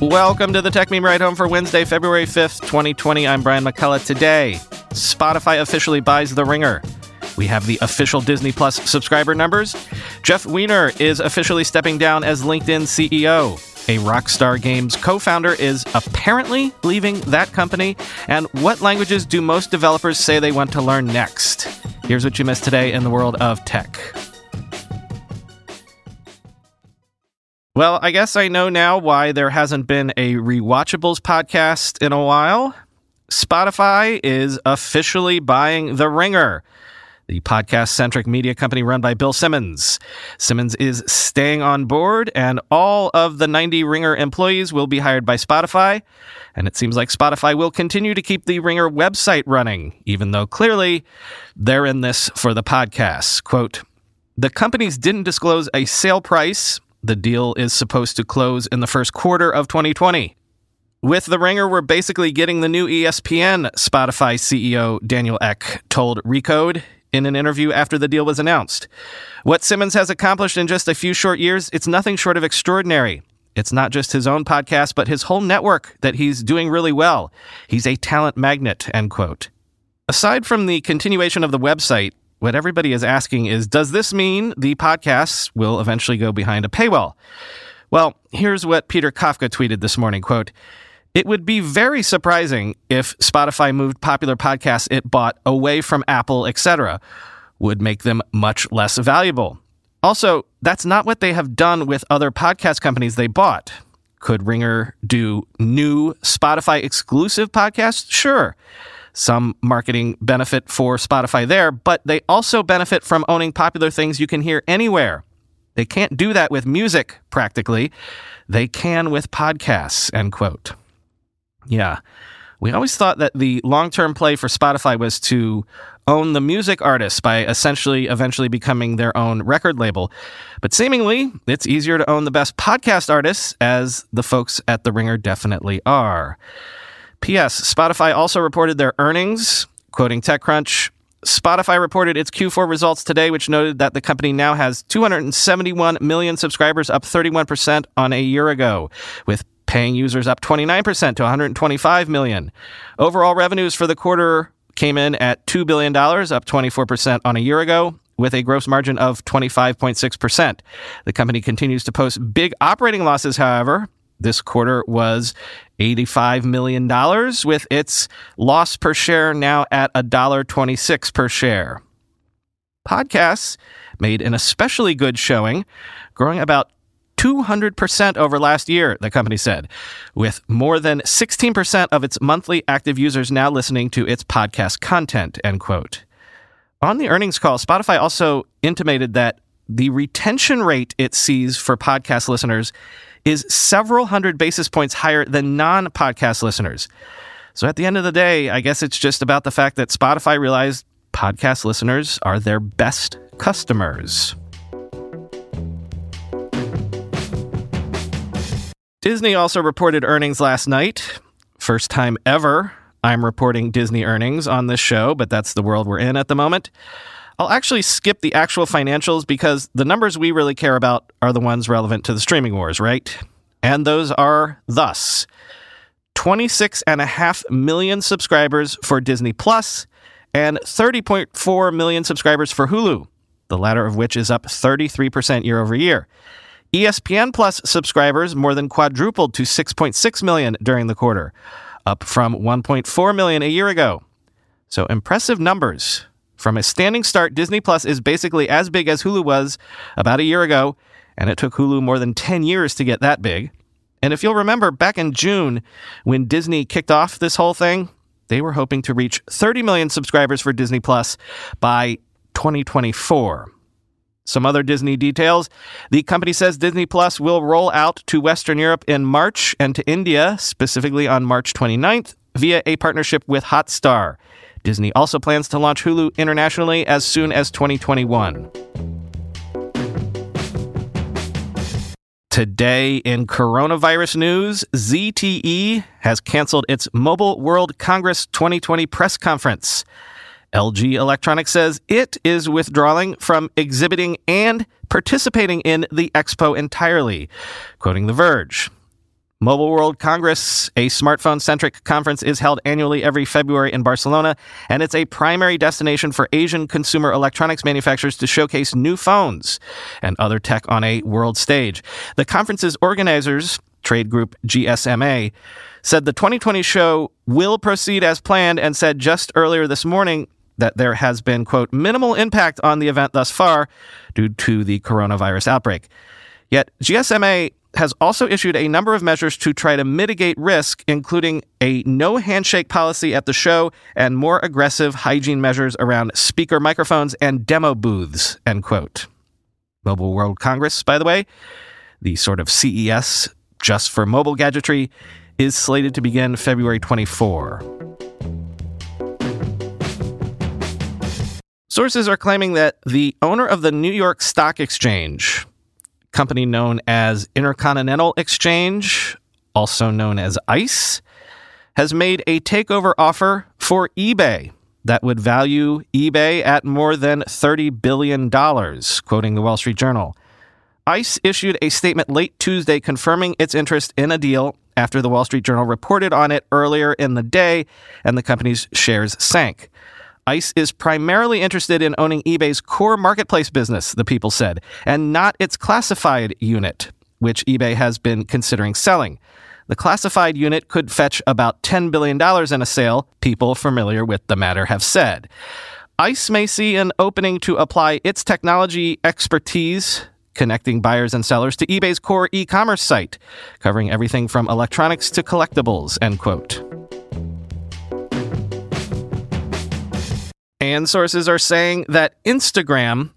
Welcome to the Techmeme Ride Home for Wednesday, February 5th, 2020. I'm Brian McCullough. Today, Spotify officially buys The Ringer. We have the official Disney Plus subscriber numbers. Jeff Weiner is officially stepping down as LinkedIn CEO. A Rockstar Games co founder is apparently leaving that company. And what languages do most developers say they want to learn next? Here's what you missed today in the world of tech. Well, I guess I know now why there hasn't been a Rewatchables podcast in a while. Spotify is officially buying The Ringer, the podcast centric media company run by Bill Simmons. Simmons is staying on board, and all of the 90 Ringer employees will be hired by Spotify. And it seems like Spotify will continue to keep the Ringer website running, even though clearly they're in this for the podcasts. Quote, the companies didn't disclose a sale price the deal is supposed to close in the first quarter of 2020. With The Ringer, we're basically getting the new ESPN, Spotify CEO Daniel Ek told Recode in an interview after the deal was announced. What Simmons has accomplished in just a few short years, it's nothing short of extraordinary. It's not just his own podcast, but his whole network that he's doing really well. He's a talent magnet, end quote. Aside from the continuation of the website, what everybody is asking is Does this mean the podcasts will eventually go behind a paywall? Well, here's what Peter Kafka tweeted this morning quote, It would be very surprising if Spotify moved popular podcasts it bought away from Apple, etc., would make them much less valuable. Also, that's not what they have done with other podcast companies they bought. Could Ringer do new Spotify exclusive podcasts? Sure some marketing benefit for Spotify there, but they also benefit from owning popular things you can hear anywhere. They can't do that with music, practically. They can with podcasts, end quote. Yeah. We always thought that the long term play for Spotify was to own the music artists by essentially eventually becoming their own record label. But seemingly, it's easier to own the best podcast artists, as the folks at The Ringer definitely are. P.S. Spotify also reported their earnings, quoting TechCrunch. Spotify reported its Q4 results today, which noted that the company now has 271 million subscribers, up 31% on a year ago, with paying users up 29% to 125 million. Overall revenues for the quarter came in at $2 billion, up 24% on a year ago, with a gross margin of 25.6%. The company continues to post big operating losses, however, this quarter was $85 million, with its loss per share now at $1.26 per share. Podcasts made an especially good showing, growing about 200% over last year, the company said, with more than 16% of its monthly active users now listening to its podcast content, end quote. On the earnings call, Spotify also intimated that the retention rate it sees for podcast listeners is several hundred basis points higher than non podcast listeners. So at the end of the day, I guess it's just about the fact that Spotify realized podcast listeners are their best customers. Disney also reported earnings last night. First time ever I'm reporting Disney earnings on this show, but that's the world we're in at the moment. I'll actually skip the actual financials because the numbers we really care about are the ones relevant to the streaming wars, right? And those are thus 26.5 million subscribers for Disney Plus and 30.4 million subscribers for Hulu, the latter of which is up 33% year over year. ESPN Plus subscribers more than quadrupled to 6.6 million during the quarter, up from 1.4 million a year ago. So impressive numbers from a standing start, Disney Plus is basically as big as Hulu was about a year ago, and it took Hulu more than 10 years to get that big. And if you'll remember, back in June, when Disney kicked off this whole thing, they were hoping to reach 30 million subscribers for Disney Plus by 2024. Some other Disney details. The company says Disney Plus will roll out to Western Europe in March and to India, specifically on March 29th, via a partnership with Hotstar. Disney also plans to launch Hulu internationally as soon as 2021. Today in coronavirus news, ZTE has canceled its Mobile World Congress 2020 press conference. LG Electronics says it is withdrawing from exhibiting and participating in the expo entirely. Quoting The Verge. Mobile World Congress, a smartphone centric conference, is held annually every February in Barcelona, and it's a primary destination for Asian consumer electronics manufacturers to showcase new phones and other tech on a world stage. The conference's organizers, trade group GSMA, said the 2020 show will proceed as planned and said just earlier this morning that there has been, quote, minimal impact on the event thus far due to the coronavirus outbreak. Yet GSMA has also issued a number of measures to try to mitigate risk, including a no handshake policy at the show and more aggressive hygiene measures around speaker microphones and demo booths, end quote. Mobile World Congress, by the way, the sort of CES just for mobile gadgetry, is slated to begin February 24. Sources are claiming that the owner of the New York Stock Exchange, company known as Intercontinental Exchange, also known as ICE, has made a takeover offer for eBay that would value eBay at more than $30 billion, quoting the Wall Street Journal. ICE issued a statement late Tuesday confirming its interest in a deal after the Wall Street Journal reported on it earlier in the day and the company's shares sank. ICE is primarily interested in owning eBay's core marketplace business, the people said, and not its classified unit, which eBay has been considering selling. The classified unit could fetch about $10 billion in a sale, people familiar with the matter have said. ICE may see an opening to apply its technology expertise connecting buyers and sellers to eBay's core e-commerce site, covering everything from electronics to collectibles, end quote. And sources are saying that Instagram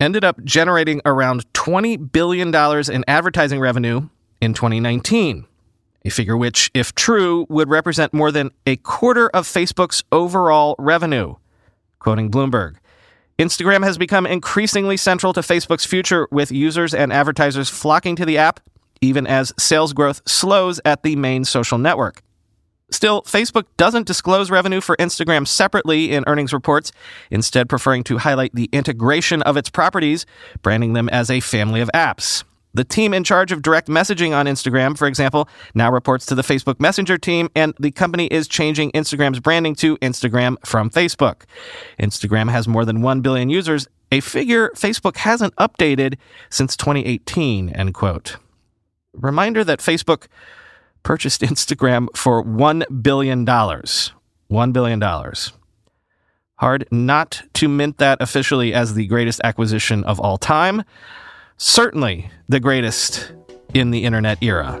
ended up generating around $20 billion in advertising revenue in 2019, a figure which, if true, would represent more than a quarter of Facebook's overall revenue. Quoting Bloomberg, Instagram has become increasingly central to Facebook's future, with users and advertisers flocking to the app, even as sales growth slows at the main social network. Still, Facebook doesn't disclose revenue for Instagram separately in earnings reports, instead, preferring to highlight the integration of its properties, branding them as a family of apps. The team in charge of direct messaging on Instagram, for example, now reports to the Facebook Messenger team, and the company is changing Instagram's branding to Instagram from Facebook. Instagram has more than 1 billion users, a figure Facebook hasn't updated since 2018, end quote. Reminder that Facebook purchased Instagram for $1 billion. $1 billion. Hard not to mint that officially as the greatest acquisition of all time. Certainly the greatest in the internet era.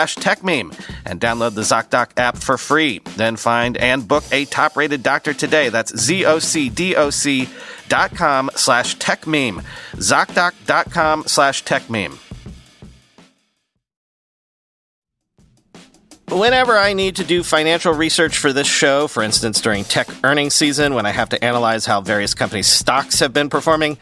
slash techmeme and download the ZocDoc app for free. Then find and book a top rated doctor today. That's Z-O-C-D-O-C dot com slash techmeme. ZocDoc.com slash techmeme. Whenever I need to do financial research for this show, for instance during tech earnings season when I have to analyze how various companies' stocks have been performing,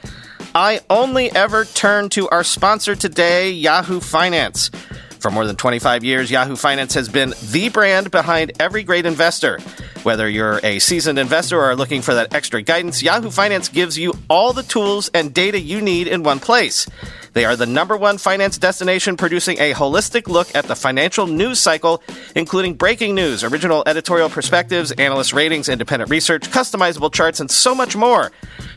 I only ever turn to our sponsor today, Yahoo Finance. For more than 25 years, Yahoo Finance has been the brand behind every great investor. Whether you're a seasoned investor or are looking for that extra guidance, Yahoo Finance gives you all the tools and data you need in one place. They are the number one finance destination producing a holistic look at the financial news cycle, including breaking news, original editorial perspectives, analyst ratings, independent research, customizable charts, and so much more.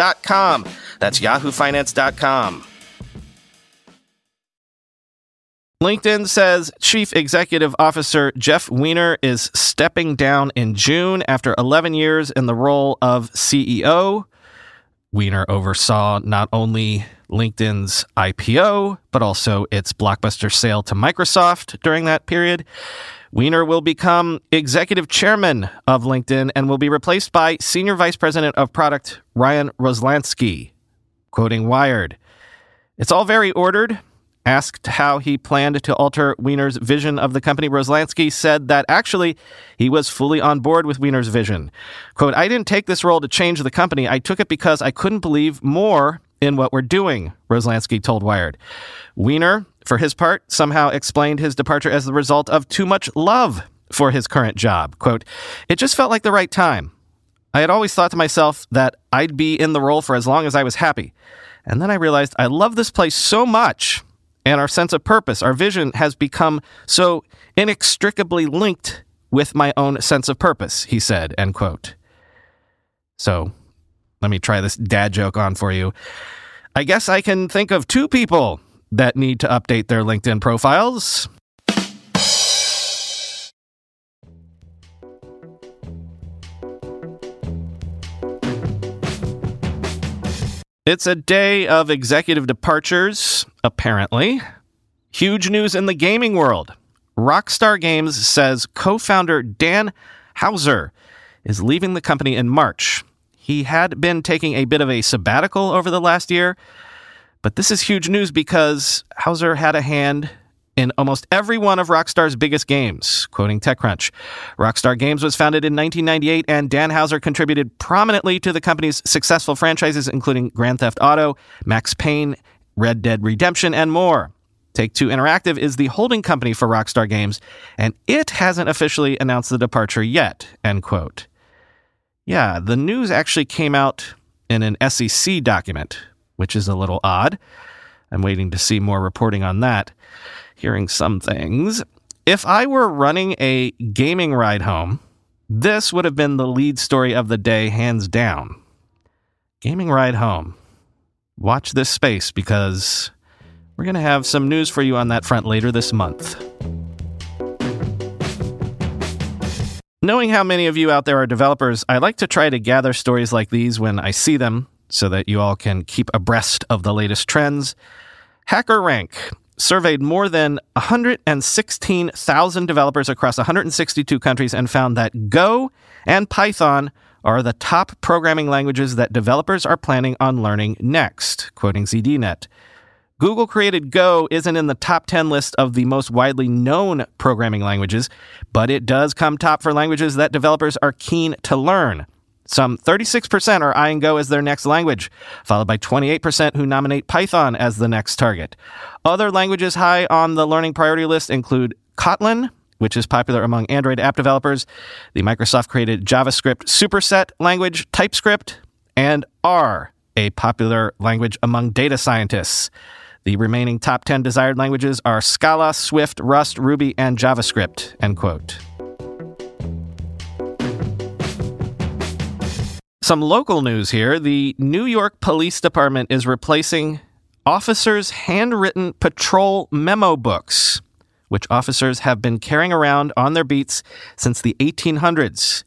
That's yahoofinance.com. LinkedIn says Chief Executive Officer Jeff Weiner is stepping down in June after 11 years in the role of CEO. Weiner oversaw not only LinkedIn's IPO, but also its blockbuster sale to Microsoft during that period. Weiner will become executive chairman of LinkedIn and will be replaced by senior vice president of product Ryan Roslansky. Quoting Wired, it's all very ordered. Asked how he planned to alter Weiner's vision of the company, Roslansky said that actually he was fully on board with Weiner's vision. Quote, I didn't take this role to change the company. I took it because I couldn't believe more in what we're doing, Roslansky told Wired. Weiner, for his part, somehow explained his departure as the result of too much love for his current job. Quote, It just felt like the right time. I had always thought to myself that I'd be in the role for as long as I was happy. And then I realized I love this place so much and our sense of purpose, our vision has become so inextricably linked with my own sense of purpose, he said, end quote. So let me try this dad joke on for you. I guess I can think of two people that need to update their LinkedIn profiles. It's a day of executive departures, apparently. Huge news in the gaming world. Rockstar Games says co founder Dan Houser is leaving the company in March. He had been taking a bit of a sabbatical over the last year, but this is huge news because Houser had a hand in almost every one of Rockstar's biggest games, quoting TechCrunch. Rockstar Games was founded in 1998, and Dan Houser contributed prominently to the company's successful franchises, including Grand Theft Auto, Max Payne, Red Dead Redemption, and more. Take Two Interactive is the holding company for Rockstar Games, and it hasn't officially announced the departure yet. End quote. Yeah, the news actually came out in an SEC document, which is a little odd. I'm waiting to see more reporting on that hearing some things. If I were running a gaming ride home, this would have been the lead story of the day, hands down. Gaming ride home. Watch this space because we're going to have some news for you on that front later this month. Knowing how many of you out there are developers, I like to try to gather stories like these when I see them so that you all can keep abreast of the latest trends. HackerRank surveyed more than 116,000 developers across 162 countries and found that Go and Python are the top programming languages that developers are planning on learning next, quoting ZDNet. Google created Go isn't in the top 10 list of the most widely known programming languages, but it does come top for languages that developers are keen to learn. Some 36% are eyeing Go as their next language, followed by 28% who nominate Python as the next target. Other languages high on the learning priority list include Kotlin, which is popular among Android app developers, the Microsoft created JavaScript superset language, TypeScript, and R, a popular language among data scientists. The remaining top 10 desired languages are Scala, Swift, Rust, Ruby, and JavaScript. End quote. Some local news here. The New York Police Department is replacing officers' handwritten patrol memo books which officers have been carrying around on their beats since the 1800s.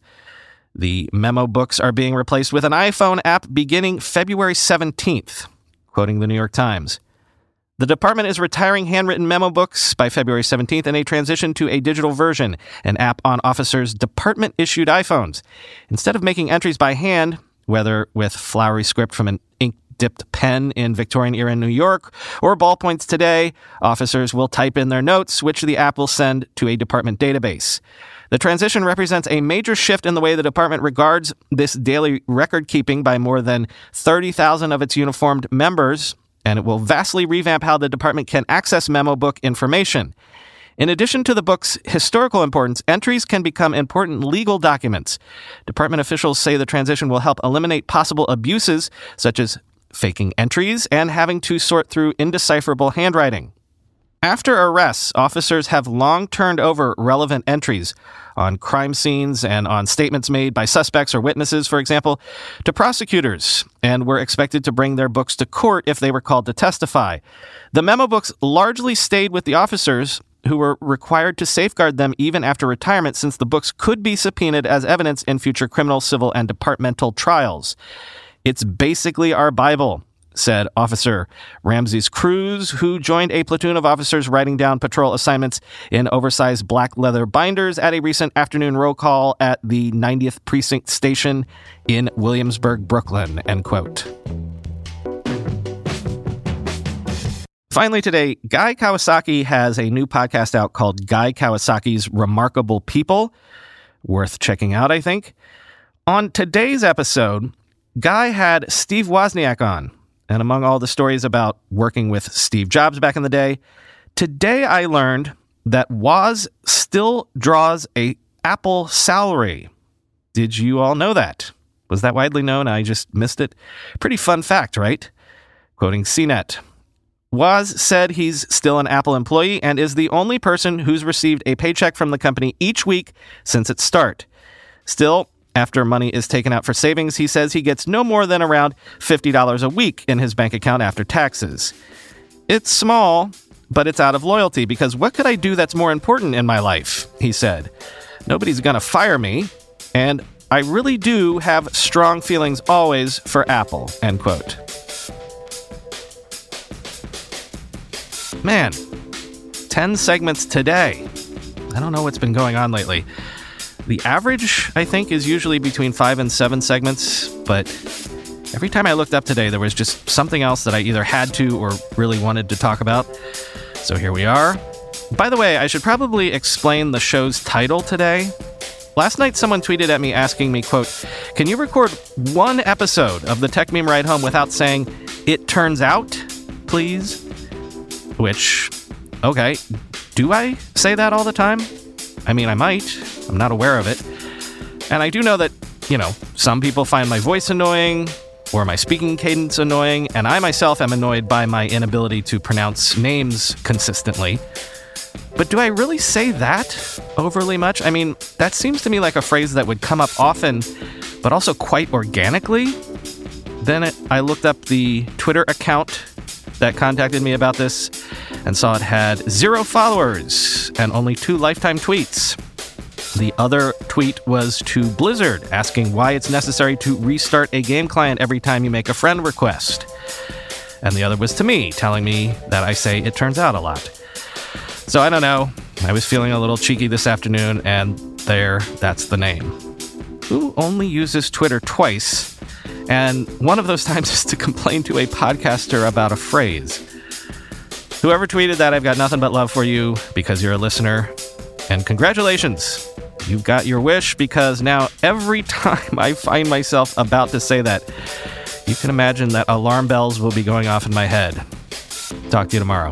The memo books are being replaced with an iPhone app beginning February 17th, quoting the New York Times. The department is retiring handwritten memo books by February 17th and a transition to a digital version, an app on officers' department issued iPhones. Instead of making entries by hand, whether with flowery script from an ink dipped pen in Victorian era New York or ballpoints today, officers will type in their notes, which the app will send to a department database. The transition represents a major shift in the way the department regards this daily record keeping by more than 30,000 of its uniformed members, and it will vastly revamp how the department can access memo book information. In addition to the book's historical importance, entries can become important legal documents. Department officials say the transition will help eliminate possible abuses, such as faking entries and having to sort through indecipherable handwriting. After arrests, officers have long turned over relevant entries on crime scenes and on statements made by suspects or witnesses, for example, to prosecutors, and were expected to bring their books to court if they were called to testify. The memo books largely stayed with the officers who were required to safeguard them even after retirement, since the books could be subpoenaed as evidence in future criminal, civil, and departmental trials. It's basically our Bible said Officer Ramses Cruz, who joined a platoon of officers writing down patrol assignments in oversized black leather binders at a recent afternoon roll call at the 90th Precinct Station in Williamsburg, Brooklyn. End quote. Finally, today, Guy Kawasaki has a new podcast out called Guy Kawasaki's Remarkable People. Worth checking out, I think. On today's episode, Guy had Steve Wozniak on, and among all the stories about working with Steve Jobs back in the day, today I learned that Woz still draws a Apple salary. Did you all know that? Was that widely known? I just missed it. Pretty fun fact, right? Quoting CNET. Woz said he's still an Apple employee and is the only person who's received a paycheck from the company each week since its start. Still, after money is taken out for savings, he says he gets no more than around $50 a week in his bank account after taxes. It's small, but it's out of loyalty because what could I do that's more important in my life? He said. Nobody's gonna fire me, and I really do have strong feelings always for Apple. End quote. Man, 10 segments today. I don't know what's been going on lately. The average, I think, is usually between five and seven segments, but every time I looked up today, there was just something else that I either had to or really wanted to talk about. So here we are. By the way, I should probably explain the show's title today. Last night, someone tweeted at me asking me, quote, Can you record one episode of the Techmeme Ride Home without saying, It turns out, please? Which, okay, do I say that all the time? I mean, I might. I'm not aware of it. And I do know that, you know, some people find my voice annoying or my speaking cadence annoying, and I myself am annoyed by my inability to pronounce names consistently. But do I really say that overly much? I mean, that seems to me like a phrase that would come up often, but also quite organically. Then it, I looked up the Twitter account that contacted me about this and saw it had zero followers and only two lifetime tweets. The other tweet was to Blizzard, asking why it's necessary to restart a game client every time you make a friend request. And the other was to me, telling me that I say it turns out a lot. So I don't know. I was feeling a little cheeky this afternoon, and there, that's the name. Who only uses Twitter twice? And one of those times is to complain to a podcaster about a phrase. Whoever tweeted that, I've got nothing but love for you because you're a listener. And congratulations! you've got your wish because now every time I find myself about to say that, you can imagine that alarm bells will be going off in my head. Talk to you tomorrow.